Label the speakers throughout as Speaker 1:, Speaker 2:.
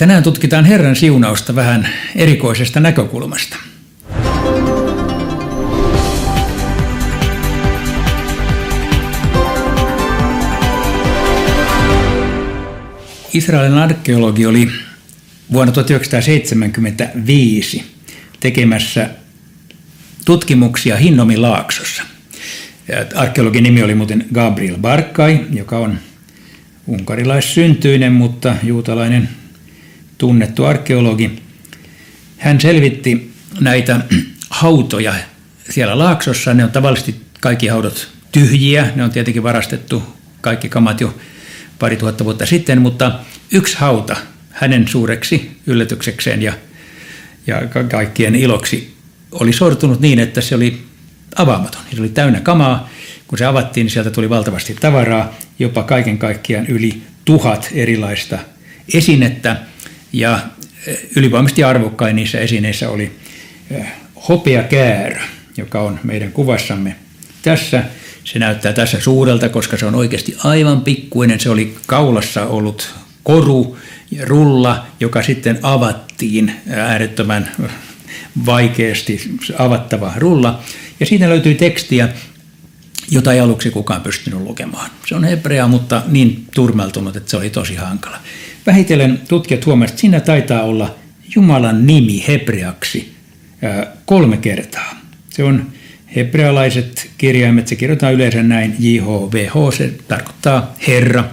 Speaker 1: Tänään tutkitaan Herran siunausta vähän erikoisesta näkökulmasta. Israelin arkeologi oli vuonna 1975 tekemässä tutkimuksia Hinnomin laaksossa. Arkeologin nimi oli muuten Gabriel Barkai, joka on unkarilaissyntyinen, mutta juutalainen tunnettu arkeologi. Hän selvitti näitä hautoja siellä laaksossa. Ne on tavallisesti kaikki haudot tyhjiä. Ne on tietenkin varastettu kaikki kamat jo pari tuhatta vuotta sitten, mutta yksi hauta hänen suureksi yllätyksekseen ja, ja kaikkien iloksi oli sortunut niin, että se oli avaamaton. Se oli täynnä kamaa. Kun se avattiin, niin sieltä tuli valtavasti tavaraa, jopa kaiken kaikkiaan yli tuhat erilaista esinettä. Ja ylivoimaisesti arvokkain niissä esineissä oli hopeakäärö, joka on meidän kuvassamme tässä. Se näyttää tässä suurelta, koska se on oikeasti aivan pikkuinen. Se oli kaulassa ollut koru ja rulla, joka sitten avattiin äärettömän vaikeasti avattava rulla. Ja siinä löytyy tekstiä, jota ei aluksi kukaan pystynyt lukemaan. Se on hebrea, mutta niin turmeltunut, että se oli tosi hankala. Vähitellen tutkijat huomasivat, että siinä taitaa olla Jumalan nimi hebreaksi kolme kertaa. Se on hebrealaiset kirjaimet, se kirjoitetaan yleensä näin JHVH, se tarkoittaa Herra.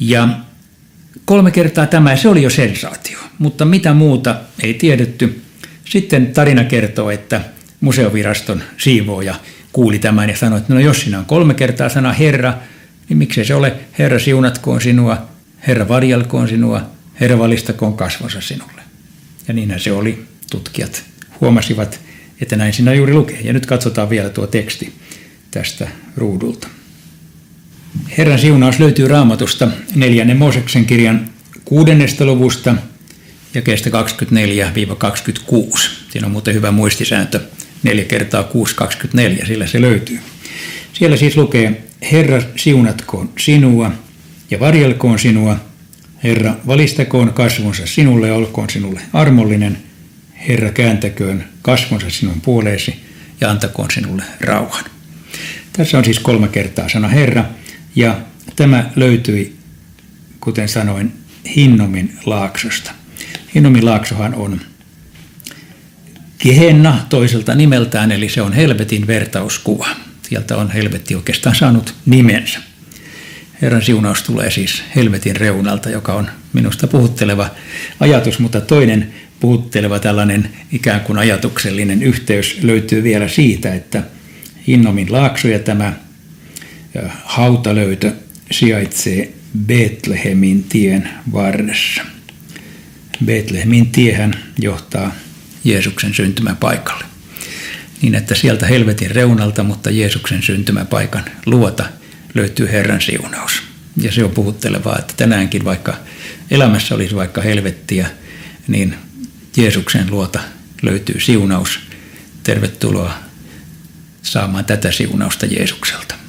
Speaker 1: Ja kolme kertaa tämä, se oli jo sensaatio, mutta mitä muuta ei tiedetty. Sitten tarina kertoo, että museoviraston siivooja kuuli tämän ja sanoi, että no jos siinä on kolme kertaa sana Herra, niin miksei se ole Herra siunatkoon sinua, Herra varjalkoon sinua, Herra valistakoon kasvonsa sinulle. Ja niinhän se oli. Tutkijat huomasivat, että näin siinä juuri lukee. Ja nyt katsotaan vielä tuo teksti tästä ruudulta. Herran siunaus löytyy raamatusta neljännen Mooseksen kirjan kuudennesta luvusta ja kestä 24-26. Siinä on muuten hyvä muistisääntö 4 kertaa 6,24, sillä se löytyy. Siellä siis lukee, Herra siunatkoon sinua ja varjelkoon sinua, Herra valistakoon kasvonsa sinulle ja olkoon sinulle armollinen, Herra kääntäköön kasvonsa sinun puoleesi ja antakoon sinulle rauhan. Tässä on siis kolme kertaa sana Herra, ja tämä löytyi, kuten sanoin, Hinnomin laaksosta. Hinnomin laaksohan on Gehenna toiselta nimeltään, eli se on helvetin vertauskuva. Sieltä on helvetti oikeastaan saanut nimensä. Herran siunaus tulee siis helvetin reunalta, joka on minusta puhutteleva ajatus, mutta toinen puhutteleva tällainen ikään kuin ajatuksellinen yhteys löytyy vielä siitä, että Hinnomin laakso ja tämä hautalöytö sijaitsee Betlehemin tien varressa. Betlehemin tiehän johtaa Jeesuksen syntymäpaikalle. Niin että sieltä helvetin reunalta, mutta Jeesuksen syntymäpaikan luota löytyy Herran siunaus. Ja se on puhuttelevaa, että tänäänkin vaikka elämässä olisi vaikka helvettiä, niin Jeesuksen luota löytyy siunaus. Tervetuloa saamaan tätä siunausta Jeesukselta.